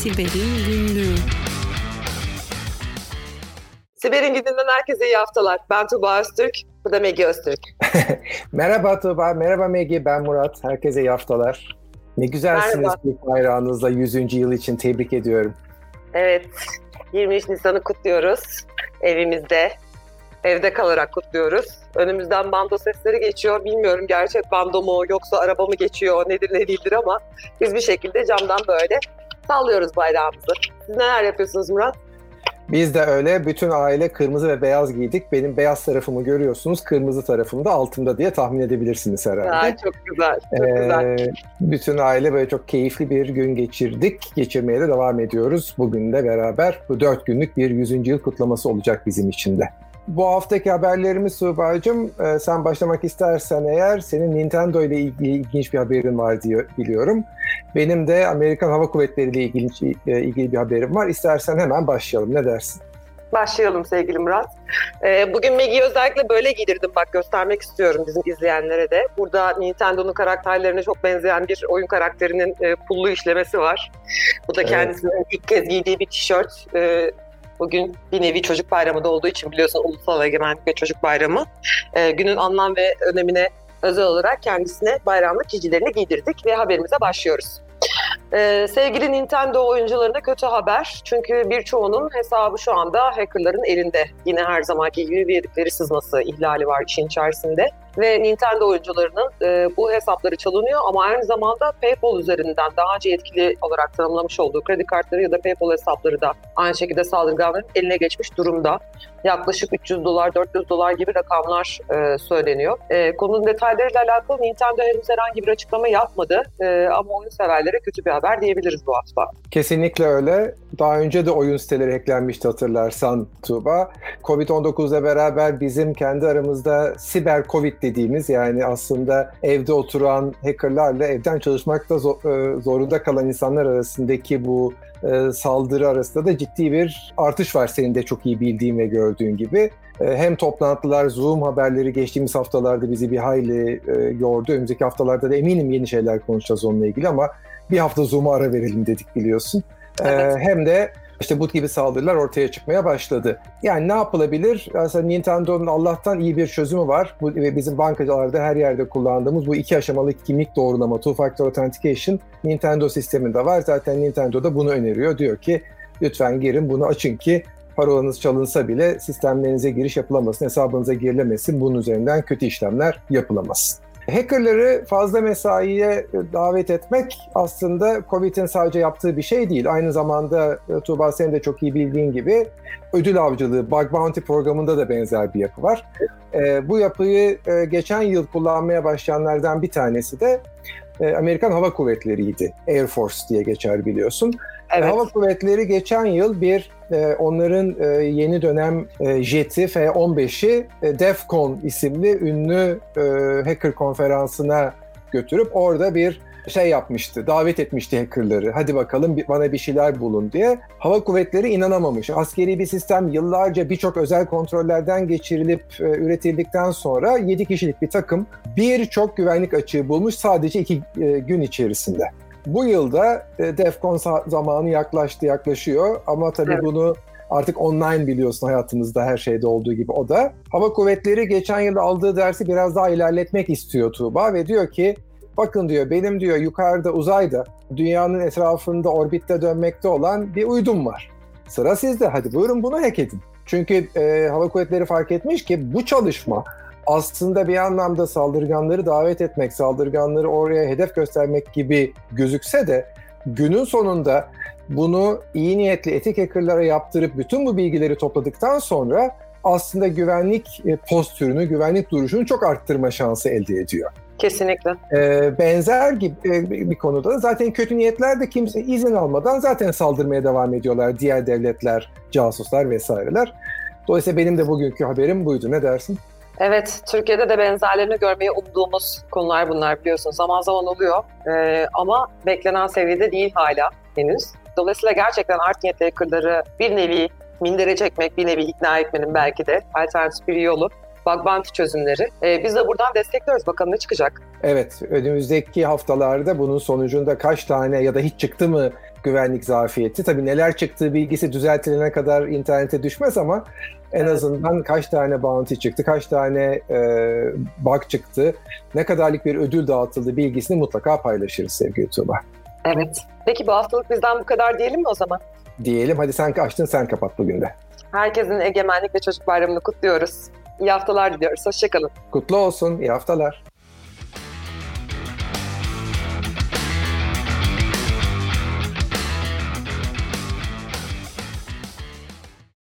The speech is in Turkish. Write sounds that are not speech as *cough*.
Siber'in Günlüğü. Siber'in Günlüğü'nden herkese iyi haftalar. Ben Tuğba Öztürk, bu da Megi Öztürk. *laughs* merhaba Tuğba, merhaba Megi, ben Murat. Herkese iyi haftalar. Ne güzelsiniz. Türk bayrağınızla 100. yıl için tebrik ediyorum. Evet, 23 Nisan'ı kutluyoruz evimizde. Evde kalarak kutluyoruz. Önümüzden bando sesleri geçiyor. Bilmiyorum gerçek bando mu yoksa araba mı geçiyor nedir ne değildir ama biz bir şekilde camdan böyle sallıyoruz bayrağımızı. Siz neler yapıyorsunuz Murat? Biz de öyle bütün aile kırmızı ve beyaz giydik. Benim beyaz tarafımı görüyorsunuz, kırmızı tarafım da altımda diye tahmin edebilirsiniz herhalde. Aa, çok güzel, çok ee, güzel. Bütün aile böyle çok keyifli bir gün geçirdik. Geçirmeye de devam ediyoruz. Bugün de beraber bu dört günlük bir 100. yıl kutlaması olacak bizim için de. Bu haftaki haberlerimiz Suğba'cığım e, sen başlamak istersen eğer senin Nintendo ile ilgili ilginç bir haberin var diye biliyorum. Benim de Amerikan Hava Kuvvetleri ile ilgili, e, ilgili bir haberim var. İstersen hemen başlayalım. Ne dersin? Başlayalım sevgili Murat. Ee, bugün Maggie'yi özellikle böyle giydirdim. Bak göstermek istiyorum bizim izleyenlere de. Burada Nintendo'nun karakterlerine çok benzeyen bir oyun karakterinin e, pullu işlemesi var. Bu da kendisinin evet. ilk kez giydiği bir tişört. E, Bugün bir nevi çocuk bayramı da olduğu için biliyorsun Ulusal Egemenlik ve Çocuk Bayramı. E, günün anlam ve önemine özel olarak kendisine bayramlık cicilerini giydirdik ve haberimize başlıyoruz. Ee, sevgili Nintendo oyuncularına kötü haber. Çünkü birçoğunun hesabı şu anda hackerların elinde. Yine her zamanki gibi bir sızması ihlali var işin içerisinde ve Nintendo oyuncularının e, bu hesapları çalınıyor ama aynı zamanda PayPal üzerinden daha önce yetkili olarak tanımlamış olduğu kredi kartları ya da PayPal hesapları da aynı şekilde saldırganların eline geçmiş durumda. Yaklaşık 300 dolar, 400 dolar gibi rakamlar e, söyleniyor. E, konunun detaylarıyla alakalı Nintendo henüz herhangi bir açıklama yapmadı e, ama oyun severlere kötü bir haber diyebiliriz bu hafta. Kesinlikle öyle. Daha önce de oyun siteleri hacklenmişti hatırlarsan Tuğba. Covid-19 ile beraber bizim kendi aramızda siber Covid dediğimiz yani aslında evde oturan hackerlarla evden çalışmakta e, zorunda kalan insanlar arasındaki bu e, saldırı arasında da ciddi bir artış var senin de çok iyi bildiğin ve gördüğün gibi. E, hem toplantılar, Zoom haberleri geçtiğimiz haftalarda bizi bir hayli yordu. Önümüzdeki haftalarda da eminim yeni şeyler konuşacağız onunla ilgili ama bir hafta Zoom'a ara verelim dedik biliyorsun. Evet. Hem de işte bu gibi saldırılar ortaya çıkmaya başladı. Yani ne yapılabilir? Aslında Nintendo'nun Allah'tan iyi bir çözümü var. Bu bizim bankacılarda her yerde kullandığımız bu iki aşamalı kimlik doğrulama, two factor authentication Nintendo sisteminde var. Zaten Nintendo da bunu öneriyor. Diyor ki lütfen girin bunu açın ki parolanız çalınsa bile sistemlerinize giriş yapılamasın, hesabınıza girilemesin, bunun üzerinden kötü işlemler yapılamasın. Hackerları fazla mesaiye davet etmek aslında COVID'in sadece yaptığı bir şey değil. Aynı zamanda e, Tuğba senin de çok iyi bildiğin gibi ödül avcılığı, bug bounty programında da benzer bir yapı var. E, bu yapıyı e, geçen yıl kullanmaya başlayanlardan bir tanesi de e, Amerikan Hava Kuvvetleri'ydi. Air Force diye geçer biliyorsun. Evet. Hava Kuvvetleri geçen yıl bir e, onların e, yeni dönem e, jeti F-15'i e, DEFCON isimli ünlü e, hacker konferansına götürüp orada bir şey yapmıştı, davet etmişti hackerları. Hadi bakalım bana bir şeyler bulun diye. Hava kuvvetleri inanamamış. Askeri bir sistem yıllarca birçok özel kontrollerden geçirilip e, üretildikten sonra 7 kişilik bir takım birçok güvenlik açığı bulmuş sadece 2 e, gün içerisinde. Bu yılda e, DEFCON zamanı yaklaştı, yaklaşıyor ama tabii evet. bunu artık online biliyorsun hayatımızda her şeyde olduğu gibi o da. Hava Kuvvetleri geçen yıl aldığı dersi biraz daha ilerletmek istiyor Tuğba ve diyor ki bakın diyor benim diyor yukarıda uzayda dünyanın etrafında orbitte dönmekte olan bir uydum var. Sıra sizde hadi buyurun bunu hack edin. Çünkü e, Hava Kuvvetleri fark etmiş ki bu çalışma aslında bir anlamda saldırganları davet etmek, saldırganları oraya hedef göstermek gibi gözükse de günün sonunda bunu iyi niyetli etik hackerlara yaptırıp bütün bu bilgileri topladıktan sonra aslında güvenlik e, postürünü, güvenlik duruşunu çok arttırma şansı elde ediyor. Kesinlikle. Ee, benzer gibi e, bir konuda zaten kötü niyetler de kimse izin almadan zaten saldırmaya devam ediyorlar. Diğer devletler, casuslar vesaireler. Dolayısıyla benim de bugünkü haberim buydu. Ne dersin? Evet, Türkiye'de de benzerlerini görmeyi umduğumuz konular bunlar biliyorsunuz. Zaman zaman oluyor ee, ama beklenen seviyede değil hala henüz. Dolayısıyla gerçekten art niyetli hackerları bir nevi mindere çekmek, bir nevi ikna etmenin belki de alternatif bir yolu bug bounty çözümleri. Ee, biz de buradan destekliyoruz. Bakalım ne çıkacak? Evet, önümüzdeki haftalarda bunun sonucunda kaç tane ya da hiç çıktı mı güvenlik zafiyeti. Tabii neler çıktığı bilgisi düzeltilene kadar internete düşmez ama en Evet. azından kaç tane bounty çıktı, kaç tane e, bug çıktı, ne kadarlık bir ödül dağıtıldı bilgisini mutlaka paylaşırız sevgili Tuğba. Evet. Peki bu haftalık bizden bu kadar diyelim mi o zaman? Diyelim hadi sen açtın sen kapat bugün de. Herkesin Egemenlik ve Çocuk Bayramı'nı kutluyoruz. İyi haftalar diliyoruz. Hoşçakalın. Kutlu olsun, iyi haftalar.